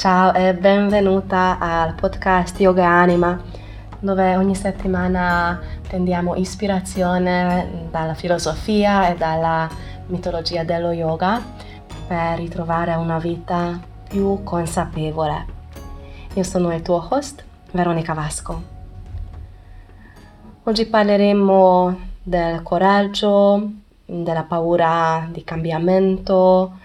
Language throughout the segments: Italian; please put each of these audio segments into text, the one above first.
Ciao e benvenuta al podcast Yoga Anima, dove ogni settimana prendiamo ispirazione dalla filosofia e dalla mitologia dello yoga per ritrovare una vita più consapevole. Io sono il tuo host, Veronica Vasco. Oggi parleremo del coraggio, della paura di cambiamento,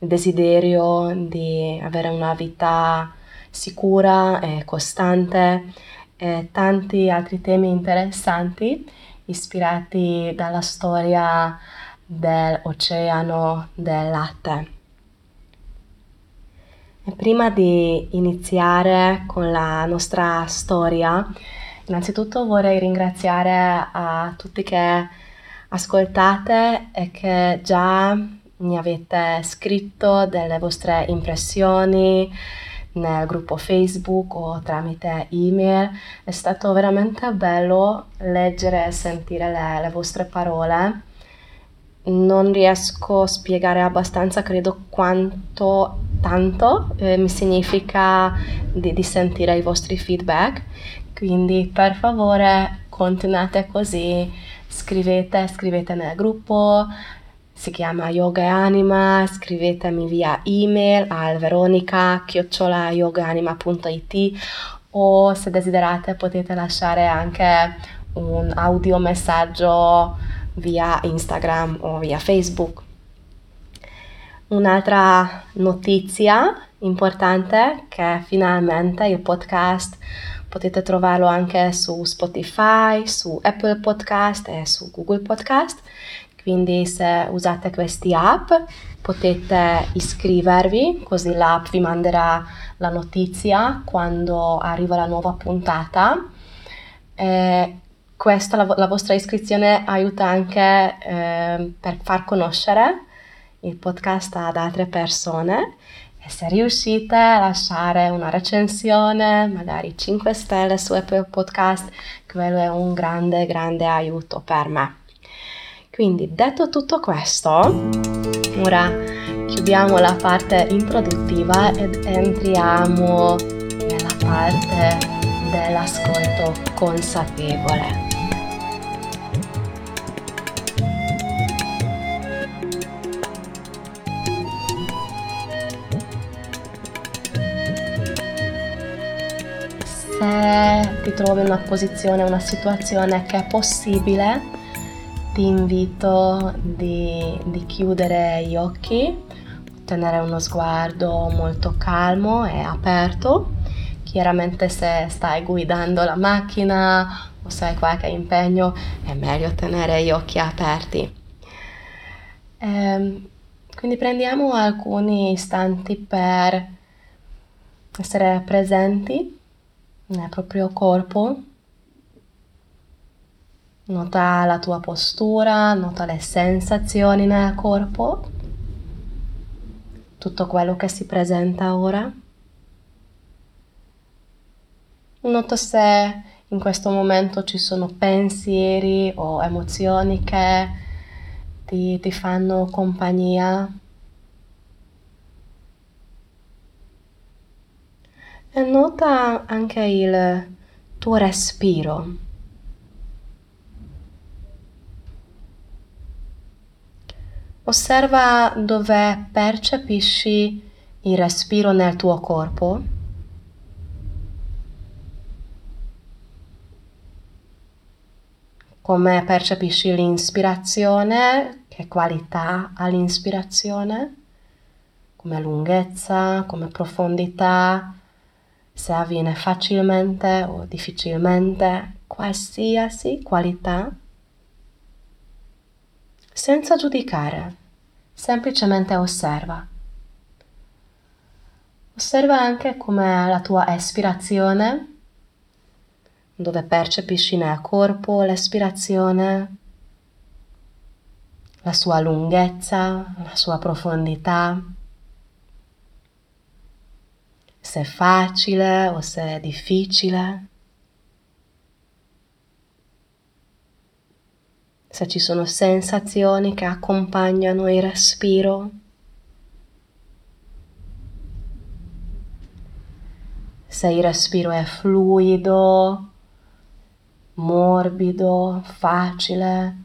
il desiderio di avere una vita sicura e costante e tanti altri temi interessanti ispirati dalla storia dell'oceano del latte. E prima di iniziare con la nostra storia, innanzitutto vorrei ringraziare a tutti che ascoltate e che già mi avete scritto delle vostre impressioni nel gruppo Facebook o tramite email. È stato veramente bello leggere e sentire le, le vostre parole. Non riesco a spiegare abbastanza, credo, quanto tanto eh, mi significa di, di sentire i vostri feedback. Quindi per favore continuate così, scrivete, scrivete nel gruppo, si chiama Yoga Anima, scrivetemi via email al veronica-yogaanima.it o se desiderate potete lasciare anche un audio messaggio via Instagram o via Facebook. Un'altra notizia importante che finalmente il podcast potete trovarlo anche su Spotify, su Apple Podcast e su Google Podcast quindi se usate questi app potete iscrivervi, così l'app vi manderà la notizia quando arriva la nuova puntata. E questa, la, la, vostra iscrizione aiuta anche eh, per far conoscere il podcast ad altre persone e se riuscite a lasciare una recensione, magari 5 stelle su Apple Podcast, quello è un grande, grande aiuto per me. Quindi detto tutto questo, ora chiudiamo la parte introduttiva ed entriamo nella parte dell'ascolto consapevole. Se ti trovi in una posizione, una situazione che è possibile, ti invito di, di chiudere gli occhi, tenere uno sguardo molto calmo e aperto. Chiaramente se stai guidando la macchina o se hai qualche impegno è meglio tenere gli occhi aperti. Ehm, quindi prendiamo alcuni istanti per essere presenti nel proprio corpo Nota la tua postura, nota le sensazioni nel corpo, tutto quello che si presenta ora. Nota se in questo momento ci sono pensieri o emozioni che ti, ti fanno compagnia. E nota anche il tuo respiro. Osserva dove percepisci il respiro nel tuo corpo. Come percepisci l'inspirazione, che qualità ha l'inspirazione, come lunghezza, come profondità, se avviene facilmente o difficilmente, qualsiasi qualità senza giudicare, semplicemente osserva. Osserva anche come la tua espirazione, dove percepisci nel corpo l'espirazione, la sua lunghezza, la sua profondità, se è facile o se è difficile. Se ci sono sensazioni che accompagnano il respiro. se il respiro è fluido, morbido, facile,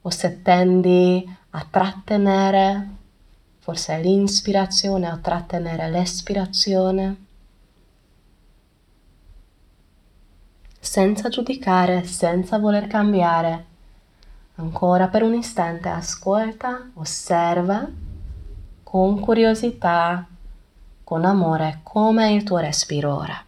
o se tendi a trattenere forse l'inspirazione a trattenere l'espirazione, senza giudicare, senza voler cambiare. Ancora per un istante ascolta, osserva con curiosità, con amore, come il tuo respiro ora.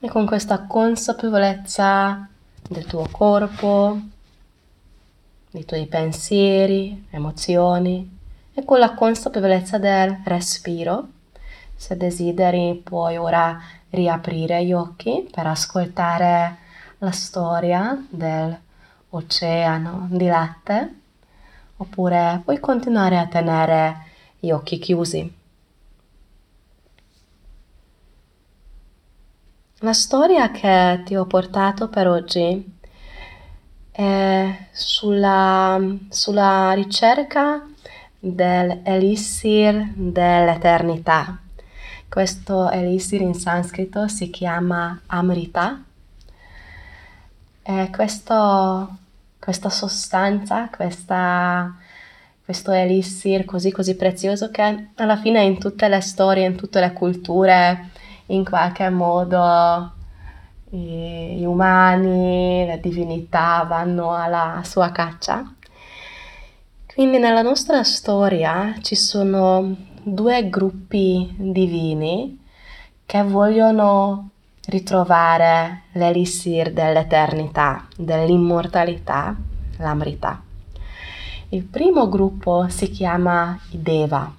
E con questa consapevolezza del tuo corpo, dei tuoi pensieri, emozioni e con la consapevolezza del respiro. Se desideri puoi ora riaprire gli occhi per ascoltare la storia dell'oceano di latte oppure puoi continuare a tenere gli occhi chiusi. La storia che ti ho portato per oggi è sulla, sulla ricerca dell'elixir dell'eternità. Questo elixir in sanscrito si chiama Amrita. E questo, questa sostanza, questa, questo elixir così così prezioso che alla fine in tutte le storie, in tutte le culture in qualche modo gli umani, le divinità vanno alla sua caccia. Quindi nella nostra storia ci sono due gruppi divini che vogliono ritrovare l'elixir dell'eternità, dell'immortalità, l'amrita. Il primo gruppo si chiama i Deva.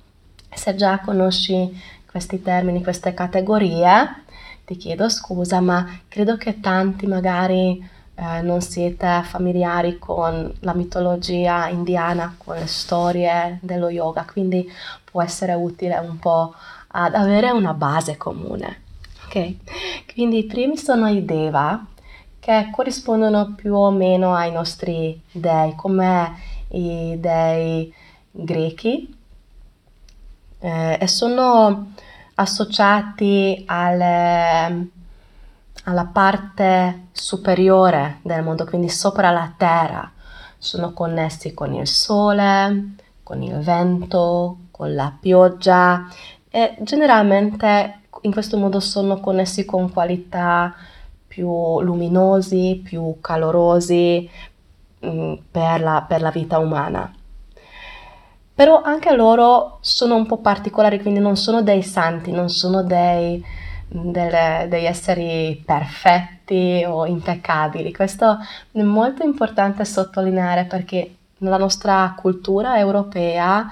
Se già conosci questi termini, queste categorie, ti chiedo scusa, ma credo che tanti magari eh, non siete familiari con la mitologia indiana, con le storie dello yoga, quindi può essere utile un po' ad avere una base comune. Ok? Quindi i primi sono i Deva, che corrispondono più o meno ai nostri dei, come i dei grechi, eh, e sono associati alle, alla parte superiore del mondo, quindi sopra la terra. Sono connessi con il sole, con il vento, con la pioggia e generalmente in questo modo sono connessi con qualità più luminosi, più calorosi mh, mm, per, la, per la vita umana però anche loro sono un po' particolari, quindi non sono dei santi, non sono dei, delle, degli esseri perfetti o impeccabili. Questo è molto importante sottolineare perché nella nostra cultura europea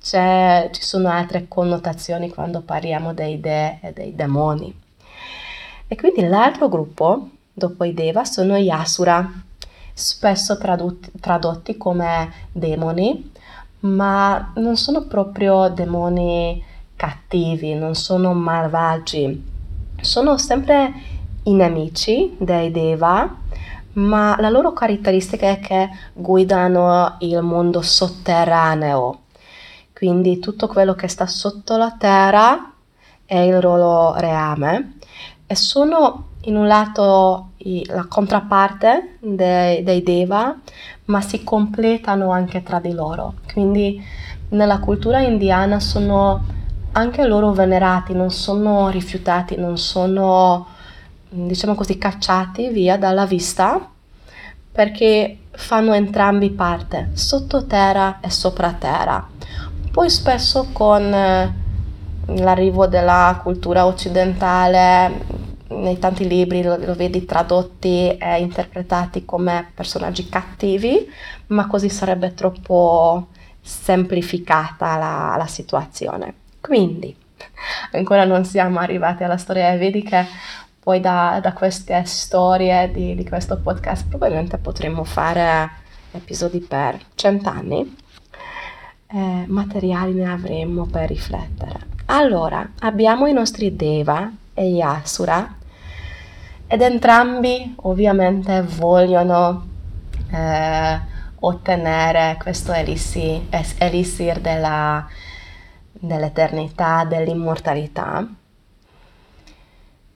ci sono altre connotazioni quando parliamo dei dei e dei demoni. E quindi l'altro gruppo, dopo i Deva, sono gli Asura, spesso tradotti, tradotti come demoni ma non sono proprio demoni cattivi, non sono malvagi, sono sempre i nemici dei Deva, ma la loro caratteristica è che guidano il mondo sotterraneo, quindi tutto quello che sta sotto la terra è il loro reame e sono in un lato la contraparte dei, dei Deva, ma si completano anche tra di loro. Quindi nella cultura indiana sono anche loro venerati, non sono rifiutati, non sono, diciamo così, cacciati via dalla vista, perché fanno entrambi parte, sottoterra e sopra-terra. Poi spesso con eh, l'arrivo della cultura occidentale nei tanti libri lo, lo vedi tradotti e interpretati come personaggi cattivi, ma così sarebbe troppo semplificata la, la situazione. Quindi, ancora non siamo arrivati alla storia vedi che poi da, da queste storie di, di, questo podcast probabilmente potremmo fare episodi per cent'anni. Eh, materiali ne avremmo per riflettere. Allora, abbiamo i nostri Deva e gli Asura ed entrambi ovviamente vogliono eh, ottenere questo elixir, elixir della, dell'eternità, dell'immortalità.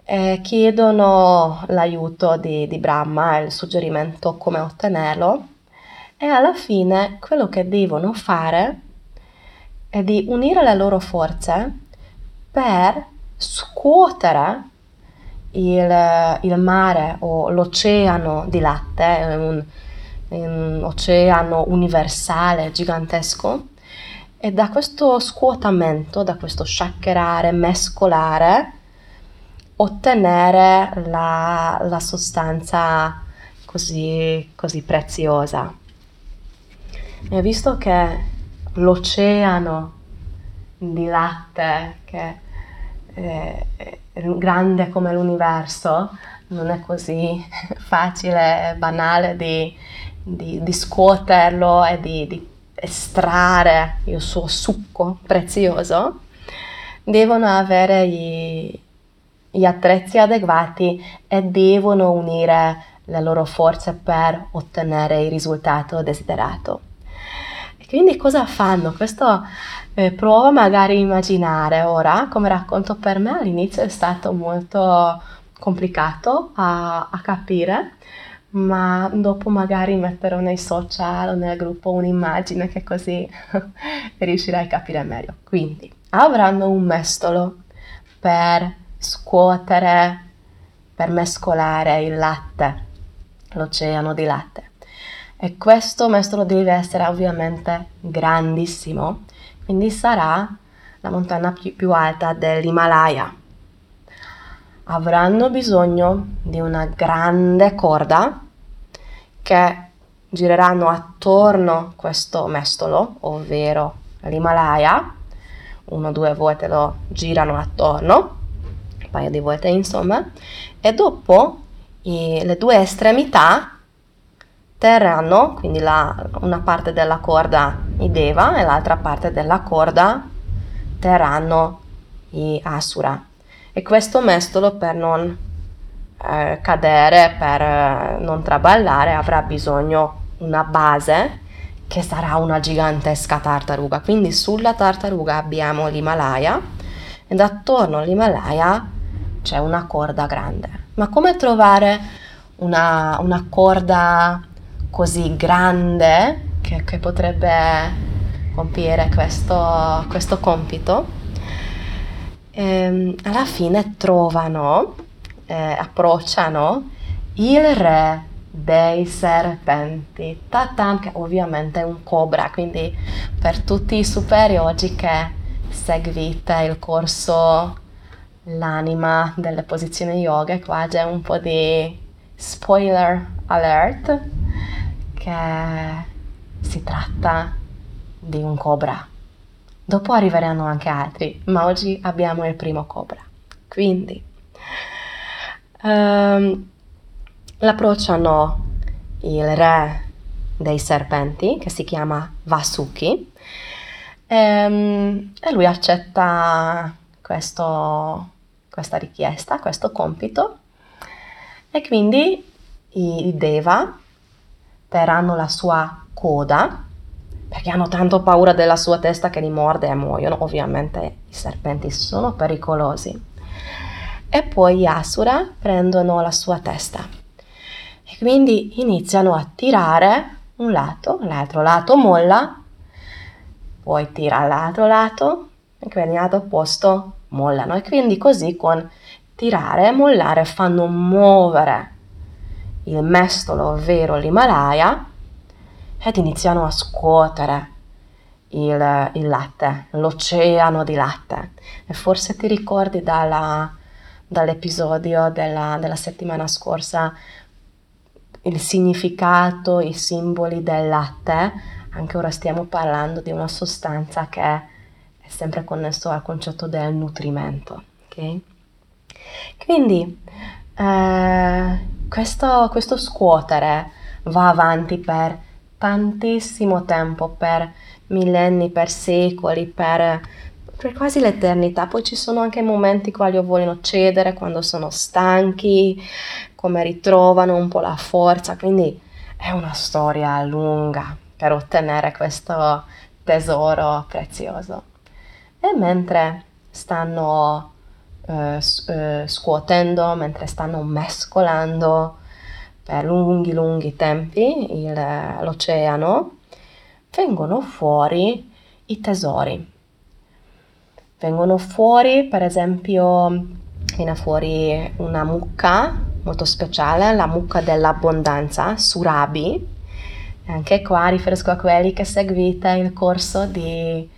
E chiedono l'aiuto di, di Brahma, il suggerimento come ottenerlo e alla fine quello che devono fare è di unire le loro forze per scuotere il, il mare o l'oceano di latte, un, un oceano universale gigantesco, e da questo scuotamento, da questo shakkerare, mescolare, ottenere la, la sostanza così, così preziosa. E visto che l'oceano di latte, che è grande come l'universo, non è così facile e banale di, di, di scuoterlo e di, di estrarre il suo succo prezioso, devono avere gli, gli attrezzi adeguati e devono unire le loro forze per ottenere il risultato desiderato. E quindi cosa fanno? Questo eh, prova magari a immaginare ora, come racconto per me, all'inizio è stato molto complicato a, a capire, ma dopo magari metterò nei social o nel gruppo un'immagine che così riuscirai a capire meglio. Quindi avranno un mestolo per scuotere, per mescolare il latte, l'oceano di latte. E questo mestolo deve essere ovviamente grandissimo, quindi sarà la montagna più, più alta dell'Himalaya avranno bisogno di una grande corda che gireranno attorno questo mestolo, ovvero l'Himalaya, una o due volte lo girano attorno, un paio di volte insomma, e dopo i, le due estremità terranno, quindi la, una parte della corda i Deva e l'altra parte della corda terranno i Asura. E questo mestolo per non eh, cadere, per eh, non traballare, avrà bisogno una base che sarà una gigantesca tartaruga. Quindi sulla tartaruga abbiamo l'Himalaya ed attorno all'Himalaya c'è una corda grande. Ma come trovare una, una corda così grande che, che potrebbe compiere questo, questo compito? Ehm, alla fine trovano, eh, approcciano il re dei serpenti, Tatam, che ovviamente è un cobra, quindi per tutti i superiori che seguite il corso L'anima delle posizioni yoga, qua c'è un po' di spoiler alert, che si tratta di un cobra. Dopo arriveranno anche altri, ma oggi abbiamo il primo cobra. Quindi um, l'approcciano il re dei serpenti, che si chiama Vasuki, um, e lui accetta questo, questa richiesta, questo compito, e quindi i Deva terranno la sua coda perché hanno tanto paura della sua testa che li morde e muoiono. Ovviamente i serpenti sono pericolosi. E poi Asura prendono la sua testa e quindi iniziano a tirare un lato, l'altro lato molla, poi tira l'altro lato e quindi lato opposto mollano. E quindi così con tirare e mollare fanno muovere il mestolo, ovvero l'Himalaya, ed iniziano a scuotere il, il latte, l'oceano di latte. E forse ti ricordi dalla, dall'episodio della, della settimana scorsa il significato, i simboli del latte, anche ora stiamo parlando di una sostanza che è sempre connesso al concetto del nutrimento. Okay? Quindi eh, questo, questo scuotere va avanti per tantissimo tempo, per millenni, per secoli, per, per quasi l'eternità. Poi ci sono anche momenti quali vogliono cedere, quando sono stanchi, come ritrovano un po' la forza. Quindi è una storia lunga per ottenere questo tesoro prezioso. E mentre stanno eh, eh, scuotendo, mentre stanno mescolando per lunghi, lunghi tempi il, l'oceano, vengono fuori i tesori. Vengono fuori, per esempio, viene fuori una mucca molto speciale, la mucca dell'abbondanza, Surabi. Anche qua riferisco a quelli che seguite il corso di,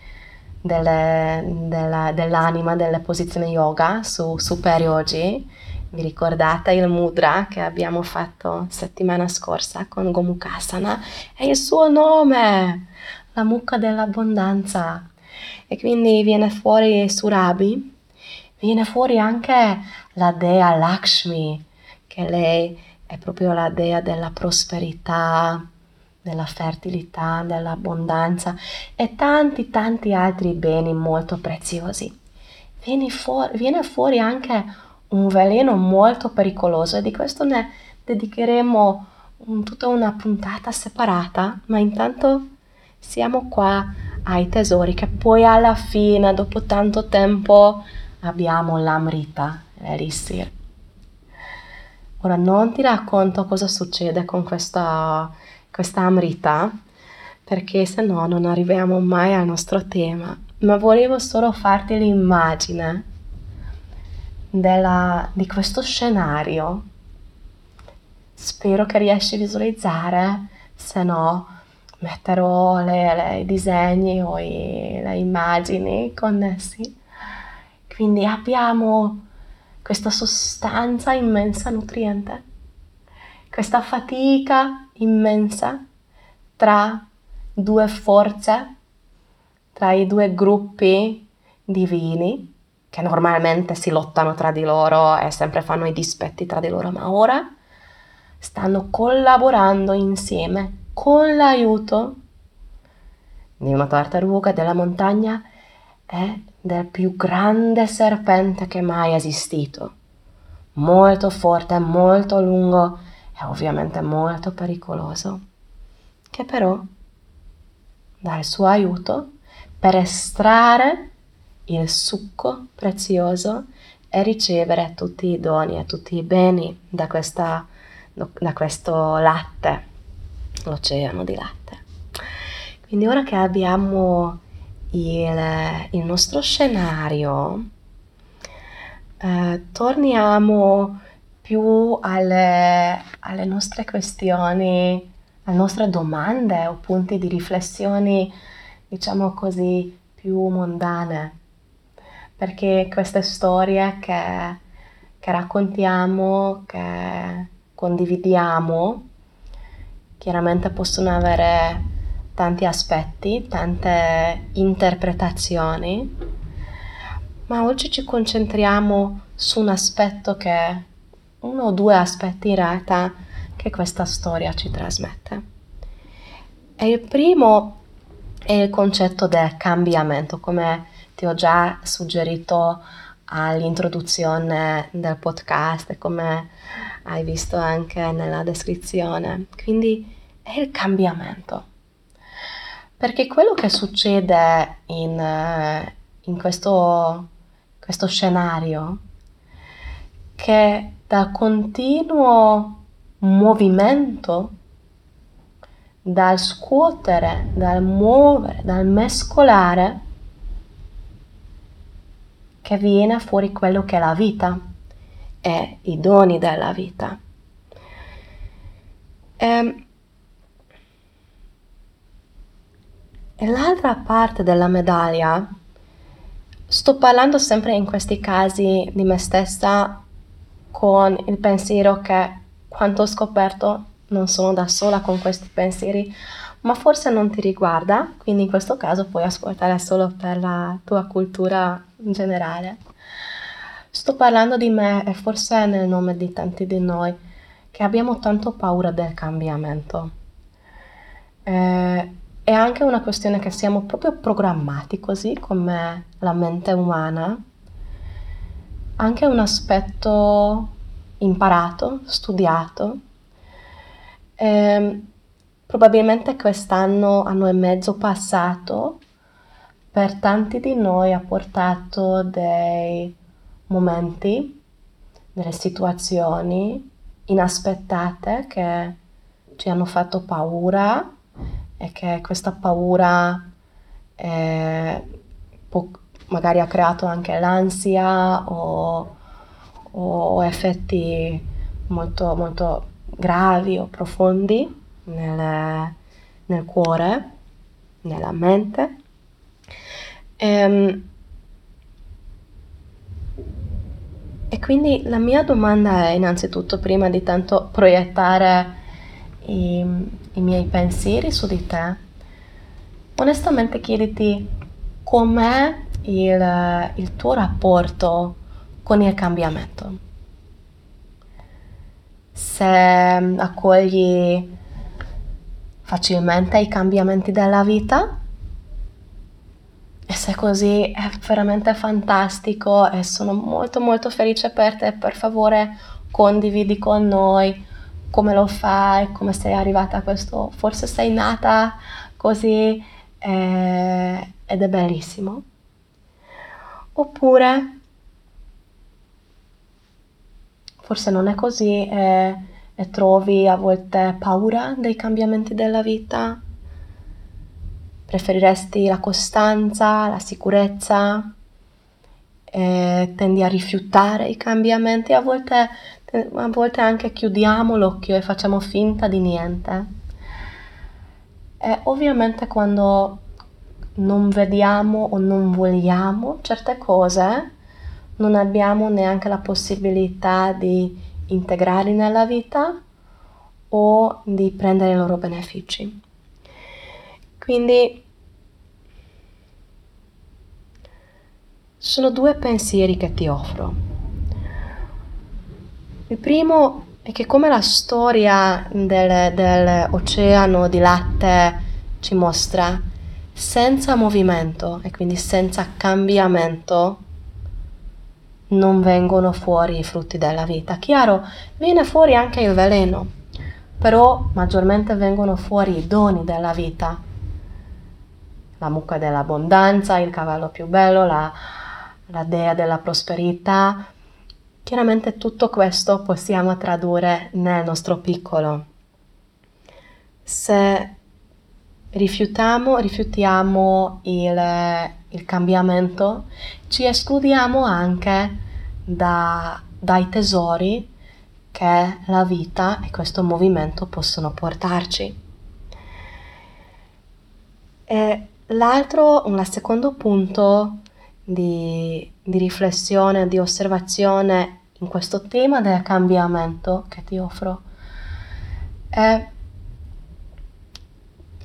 delle, della, dell'anima delle posizioni yoga su Super Yogi. Vi ricordate il mudra che abbiamo fatto settimana scorsa con Gomukasana? È il suo nome, la mucca dell'abbondanza. E quindi viene fuori Surabi, viene fuori anche la dea Lakshmi, che lei è proprio la dea della prosperità, della fertilità, dell'abbondanza e tanti tanti altri beni molto preziosi. Viene fuori, viene fuori anche un veleno molto pericoloso e di questo ne dedicheremo un, tutta una puntata separata, ma intanto siamo qua ai tesori che poi alla fine, dopo tanto tempo, abbiamo l'amrita, l'elixir. Ora non ti racconto cosa succede con questa, questa amrita, perché se no non arriviamo mai al nostro tema, ma volevo solo farti l'immagine della, di questo scenario. Spero che riesci a visualizzare, se no metterò i disegni o i, le immagini connessi. Quindi abbiamo questa sostanza immensa nutriente, questa fatica immensa tra due forze, tra i due gruppi divini che normalmente si lottano tra di loro e sempre fanno i dispetti tra di loro, ma ora stanno collaborando insieme con l'aiuto di una tartaruga della montagna e del più grande serpente che mai esistito. Molto forte, molto lungo e ovviamente molto pericoloso, che però dà il suo aiuto per estrarre il succo prezioso e ricevere tutti i doni e tutti i beni da, questa, da questo latte, l'oceano di latte. Quindi ora che abbiamo il, il nostro scenario, eh, torniamo più alle, alle nostre questioni, alle nostre domande o punti di riflessione, diciamo così, più mondane. Perché queste storie che, che raccontiamo, che condividiamo, chiaramente possono avere tanti aspetti, tante interpretazioni, ma oggi ci concentriamo su un aspetto che, uno o due aspetti in realtà che questa storia ci trasmette. E il primo è il concetto del cambiamento, come ti ho già suggerito all'introduzione del podcast come hai visto anche nella descrizione. Quindi è il cambiamento. Perché quello che succede in, in questo, questo scenario, che dal continuo movimento, dal scuotere, dal muovere, dal mescolare, che viene fuori quello che è la vita e i doni della vita. E, ehm, E l'altra parte della medaglia, sto parlando sempre in questi casi di me stessa con il pensiero che quanto ho scoperto non sono da sola con questi pensieri, ma forse non ti riguarda, quindi in questo caso puoi ascoltare solo per la tua cultura in generale. Sto parlando di me e forse nel nome di tanti di noi che abbiamo tanto paura del cambiamento. Eh, è anche una questione che siamo proprio programmati così come la mente umana, anche un aspetto imparato, studiato. E, ehm, Probabilmente quest'anno, anno e mezzo passato, per tanti di noi ha portato dei momenti, delle situazioni inaspettate che ci hanno fatto paura e che questa paura eh, può, magari ha creato anche l'ansia o, o effetti molto, molto gravi o profondi nel, nel cuore, nella mente. E, ehm, e quindi la mia domanda è innanzitutto, prima di tanto proiettare i, i miei pensieri su di te, onestamente chiediti com'è il, il tuo rapporto con il cambiamento. Se accogli facilmente i cambiamenti della vita. E se così è veramente fantastico e sono molto molto felice per te, per favore condividi con noi come lo fai, come sei arrivata a questo, forse sei nata così eh, ed è bellissimo. Oppure forse non è così. Eh, e trovi a volte paura dei cambiamenti della vita? Preferiresti la costanza, la sicurezza? E tendi a rifiutare i cambiamenti? A volte, a volte anche chiudiamo l'occhio e facciamo finta di niente. E ovviamente quando non vediamo o non vogliamo certe cose, non abbiamo neanche la possibilità di integrarli nella vita o di prendere i loro benefici. Quindi sono due pensieri che ti offro. Il primo è che come la storia del, dell'oceano di latte ci mostra, senza movimento e quindi senza cambiamento non vengono fuori i frutti della vita. Chiaro, viene fuori anche il veleno, però maggiormente vengono fuori i doni della vita. La mucca dell'abbondanza, il cavallo più bello, la, la dea della prosperità. Chiaramente tutto questo possiamo tradurre nel nostro piccolo. Se rifiutiamo, rifiutiamo il, il cambiamento, ci escludiamo anche da, dai tesori che la vita e questo movimento possono portarci. E l'altro, un secondo punto di, di riflessione, di osservazione in questo tema del cambiamento che ti offro è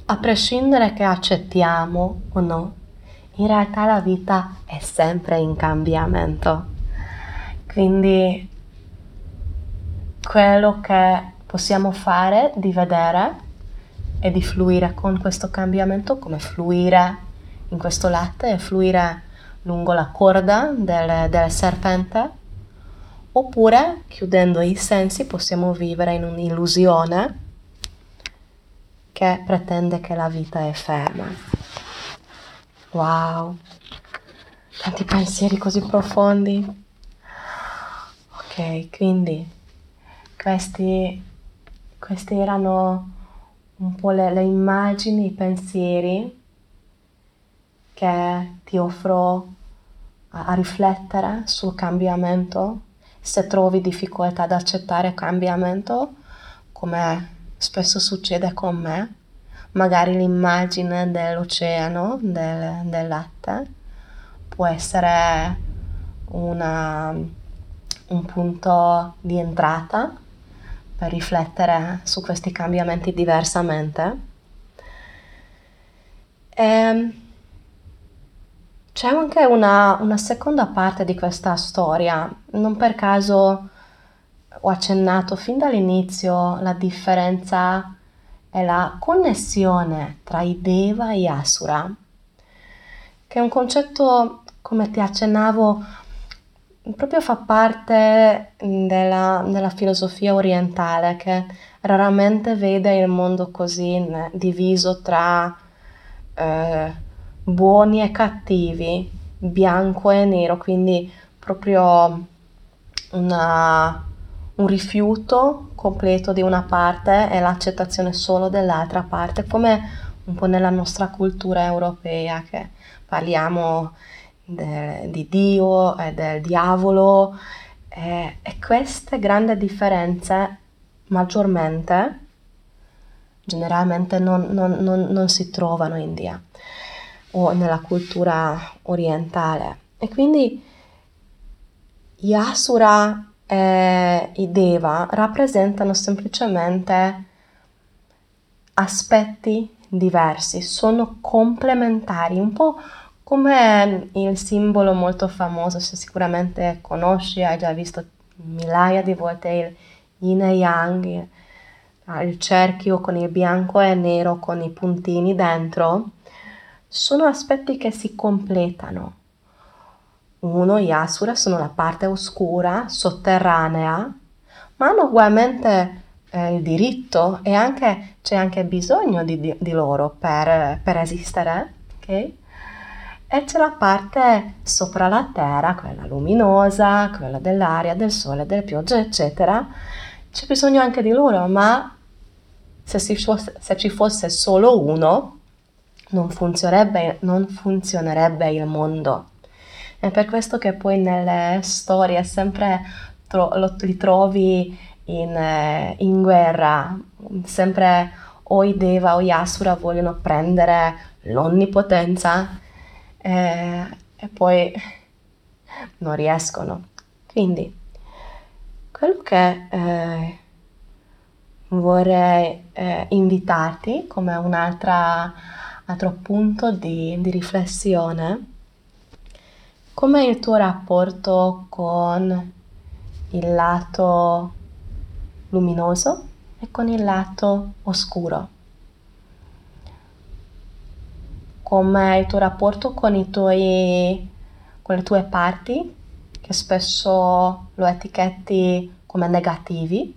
a prescindere che accettiamo o no, in realtà la vita è sempre in cambiamento. Quindi quello che possiamo fare di vedere e di fluire con questo cambiamento, come fluire in questo latte e fluire lungo la corda del, del serpente, oppure chiudendo i sensi possiamo vivere in un'illusione che pretende che la vita è ferma. Wow, tanti pensieri così profondi. Ok, quindi questi, questi erano un po' le, le immagini, i pensieri che ti offro a, a riflettere sul cambiamento. Se trovi difficoltà ad accettare cambiamento, come spesso succede con me, magari l'immagine dell'oceano, del, del latte, può essere una, un punto di entrata per riflettere su questi cambiamenti diversamente. E ehm, c'è anche una, una seconda parte di questa storia, non per caso ho accennato fin dall'inizio la differenza e la connessione tra i Deva e Asura, che è un concetto, come ti accennavo, proprio fa parte della, della filosofia orientale che raramente vede il mondo così diviso tra eh, buoni e cattivi, bianco e nero, quindi proprio una, un rifiuto completo di una parte e l'accettazione solo dell'altra parte, come un po' nella nostra cultura europea che parliamo de, di Dio e del diavolo e, e queste grandi differenze maggiormente generalmente non, non, non, non si trovano in India o nella cultura orientale. E quindi Yasura e i Deva rappresentano semplicemente aspetti diversi, sono complementari, un po' come il simbolo molto famoso, se sicuramente conosci, hai già visto migliaia di volte il yin e yang, il, il cerchio con il bianco e il nero con i puntini dentro, sono aspetti che si completano. Uno, gli asura, sono la parte oscura, sotterranea, ma hanno ugualmente eh, il diritto e anche, c'è anche bisogno di, di, di loro per, per esistere, ok? E c'è la parte sopra la terra, quella luminosa, quella dell'aria, del sole, del pioggia, eccetera. C'è bisogno anche di loro, ma se, fosse, se ci fosse solo uno, non funzionerebbe, non funzionerebbe il mondo. È per questo che poi nelle storie sempre tro- lo, li trovi in, eh, in, guerra, sempre o i Deva o gli Asura vogliono prendere l'onnipotenza eh, e poi non riescono. Quindi quello che eh, vorrei eh, invitarti come un altro punto di, di riflessione Com'è il tuo rapporto con il lato luminoso e con il lato oscuro? Com'è il tuo rapporto con, tuoi, con le tue parti, che spesso lo etichetti come negativi,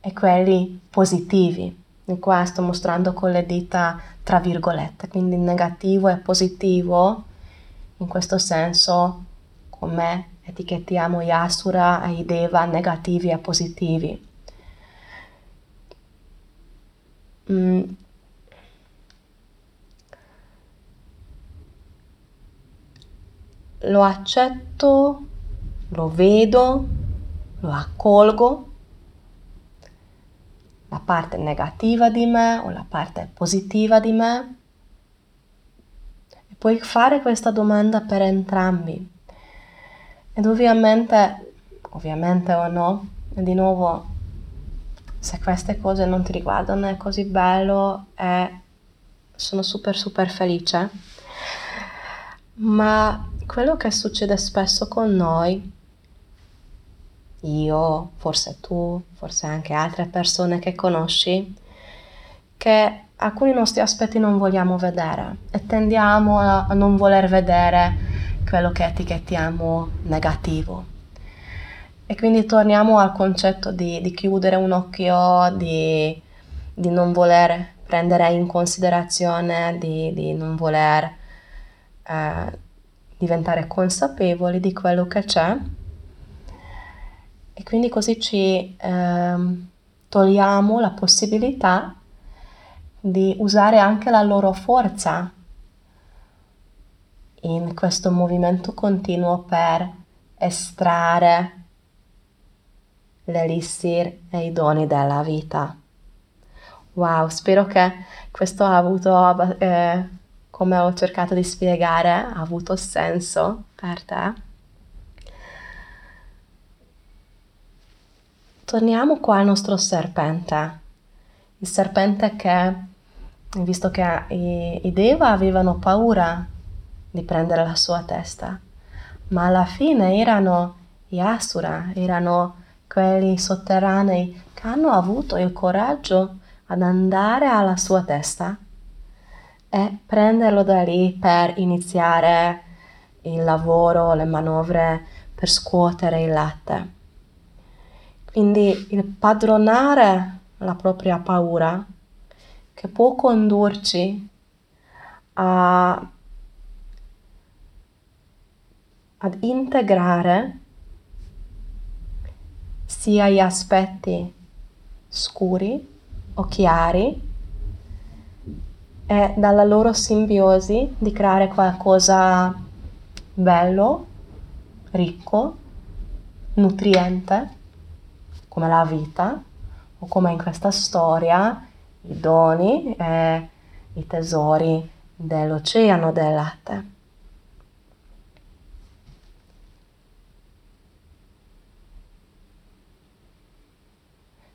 e quelli positivi. E qua sto mostrando con le dita tra virgolette, quindi negativo e positivo in questo senso, come etichettiamo gli asura e i deva negativi e positivi. Mm. Lo accetto, lo vedo, lo accolgo, la parte negativa di me o la parte positiva di me Puoi fare questa domanda per entrambi. Ed ovviamente, ovviamente o no, di nuovo, se queste cose non ti riguardano è così bello e sono super super felice. Ma quello che succede spesso con noi, io, forse tu, forse anche altre persone che conosci, che alcuni nostri aspetti non vogliamo vedere e tendiamo a, non voler vedere quello che etichettiamo negativo. E quindi torniamo al concetto di, di chiudere un occhio, di, di, non voler prendere in considerazione, di, di non voler eh, diventare consapevoli di quello che c'è. E quindi così ci eh, togliamo la possibilità di usare anche la loro forza in questo movimento continuo per estrarre l'elixir e i doni della vita. Wow, spero che questo ha avuto, eh, come ho cercato di spiegare, ha avuto senso per te. Torniamo qua al nostro serpente. Il serpente che visto che i Deva avevano paura di prendere la sua testa, ma alla fine erano gli Asura, erano quelli sotterranei che hanno avuto il coraggio ad andare alla sua testa e prenderlo da lì per iniziare il lavoro, le manovre per scuotere il latte. Quindi il padronare la propria paura che può condurci a, ad integrare sia gli aspetti scuri o chiari e dalla loro simbiosi di creare qualcosa bello, ricco, nutriente, come la vita, o come in questa storia i doni e i tesori dell'oceano del latte.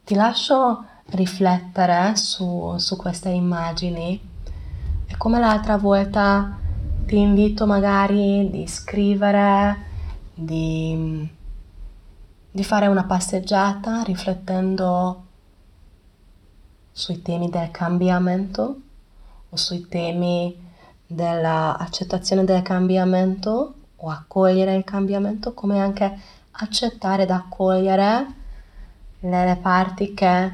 Ti lascio riflettere su, su queste immagini e come l'altra volta ti invito magari di scrivere, di, di fare una passeggiata riflettendo sui temi del cambiamento o sui temi dell'accettazione del cambiamento o accogliere il cambiamento, come anche accettare ed accogliere nelle parti che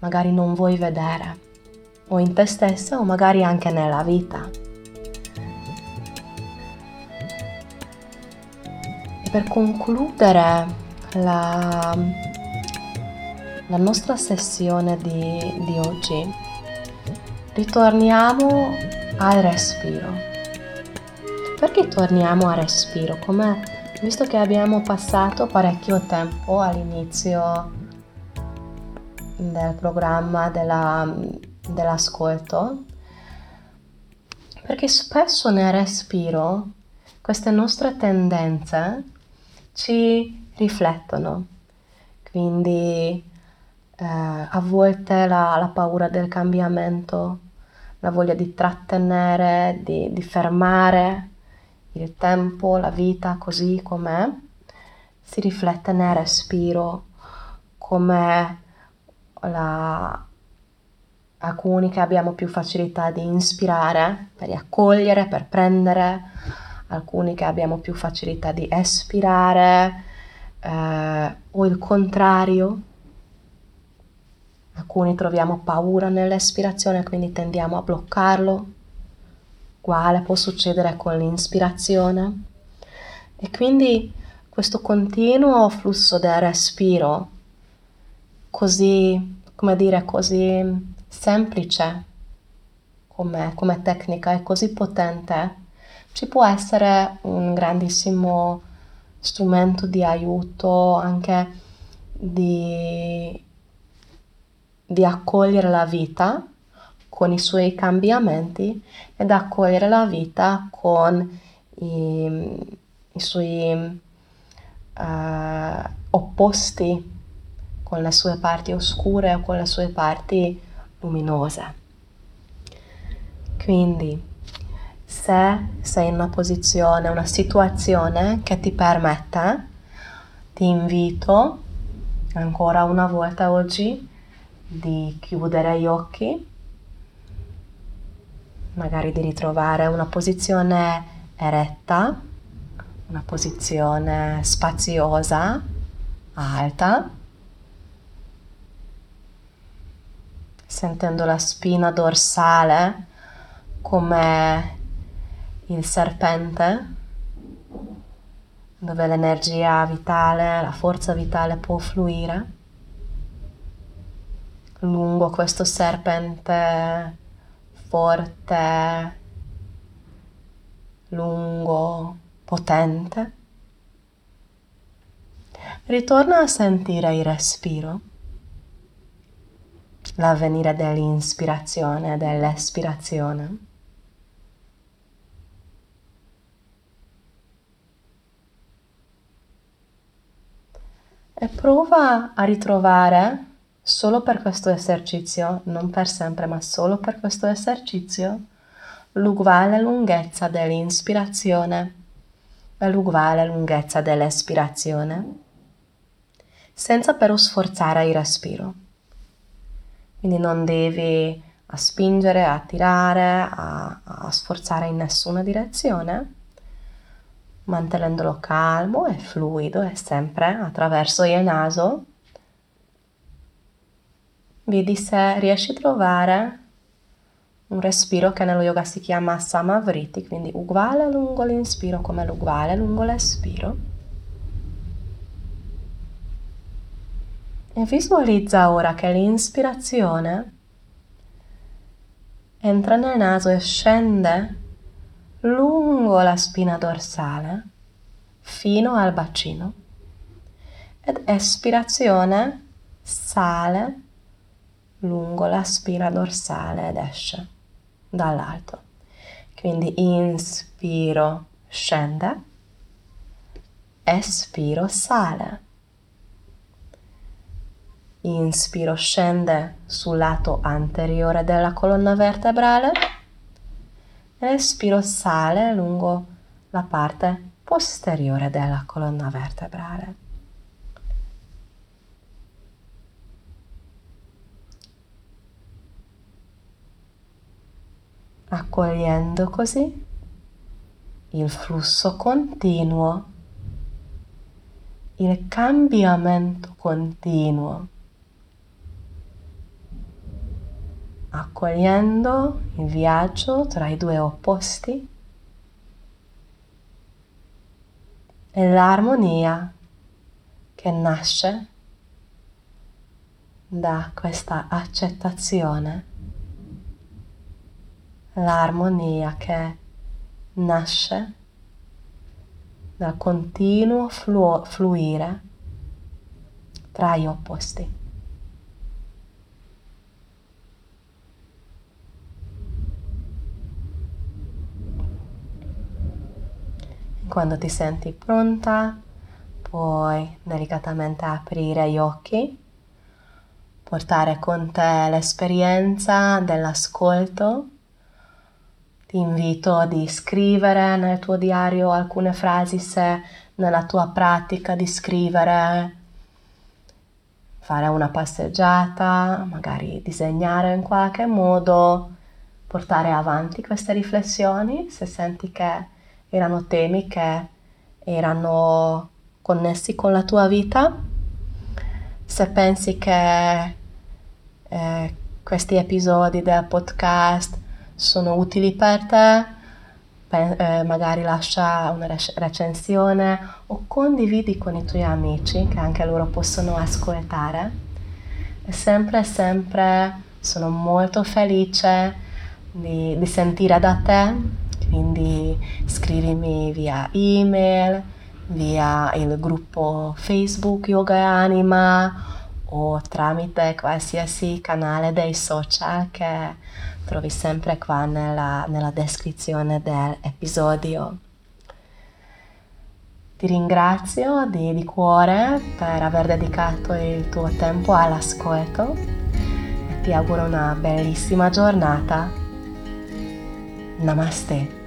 magari non vuoi vedere, o in te stessa o magari anche nella vita. E per concludere la, la nostra sessione di, di oggi, ritorniamo al respiro. Perché torniamo al respiro? Come visto che abbiamo passato parecchio tempo all'inizio del programma della, dell'ascolto, perché spesso nel respiro queste nostre tendenze ci riflettono, quindi eh, a volte la, la, paura del cambiamento, la voglia di trattenere, di, di fermare il tempo, la vita così com'è, si riflette nel respiro come la, alcuni che abbiamo più facilità di inspirare, per accogliere, per prendere, alcuni che abbiamo più facilità di espirare, eh, o il contrario. Alcuni troviamo paura nell'espirazione, quindi tendiamo a bloccarlo. Uguale può succedere con l'inspirazione. E quindi questo continuo flusso del respiro così, come dire, così semplice come, come tecnica e così potente, ci può essere un grandissimo strumento di aiuto anche di, di accogliere la vita con i suoi cambiamenti ed accogliere la vita con i, i suoi uh, opposti con le sue parti oscure o con le sue parti luminose. Quindi, se sei in una posizione, una situazione che ti permette, ti invito ancora una volta oggi di chiudere gli occhi, magari di ritrovare una posizione eretta, una posizione spaziosa, alta sentendo la spina dorsale come il serpente, dove l'energia vitale, la forza vitale può fluire lungo questo serpente forte, lungo, potente. Ritorna a sentire il respiro l'avvenire dell'inspirazione e dell'espirazione. E prova a ritrovare solo per questo esercizio, non per sempre, ma solo per questo esercizio, l'uguale lunghezza dell'inspirazione e l'uguale lunghezza dell'espirazione, senza però sforzare il respiro. Quindi non devi a spingere, a tirare, a, a sforzare in nessuna direzione, mantenendolo calmo e fluido e sempre attraverso il naso. Vedi se riesci a trovare un respiro che nello yoga si chiama Samavriti, quindi uguale lungo l'inspiro come l'uguale lungo l'espiro. E visualizza ora che l'inspirazione entra nel naso e scende lungo la spina dorsale fino al bacino ed espirazione sale lungo la spina dorsale ed esce dall'alto. Quindi inspiro, scende, espiro, sale. Inspiro, scende sul lato anteriore della colonna vertebrale. Espiro, sale lungo la parte posteriore della colonna vertebrale. Accogliendo così il flusso continuo, il cambiamento continuo, accogliendo il viaggio tra i due opposti e l'armonia che nasce da questa accettazione l'armonia che nasce dal continuo flu- fluire tra gli opposti. Quando ti senti pronta, puoi delicatamente aprire gli occhi, portare con te l'esperienza dell'ascolto ti invito di scrivere nel tuo diario alcune frasi se nella tua pratica di scrivere fare una passeggiata, magari disegnare in qualche modo, portare avanti queste riflessioni se senti che erano temi che erano connessi con la tua vita. Se pensi che eh, questi episodi del podcast sono utili per te, eh, magari lascia una recensione o condividi con i tuoi amici che anche loro possono ascoltare. E sempre, sempre sono molto felice di, di sentire da te, quindi scrivimi via email, via il gruppo Facebook Yoga e Anima o tramite qualsiasi canale dei social che trovi sempre qua nella, nella descrizione dell'episodio. Ti ringrazio di, di cuore per aver dedicato il tuo tempo all'ascolto e ti auguro una bellissima giornata. Namaste.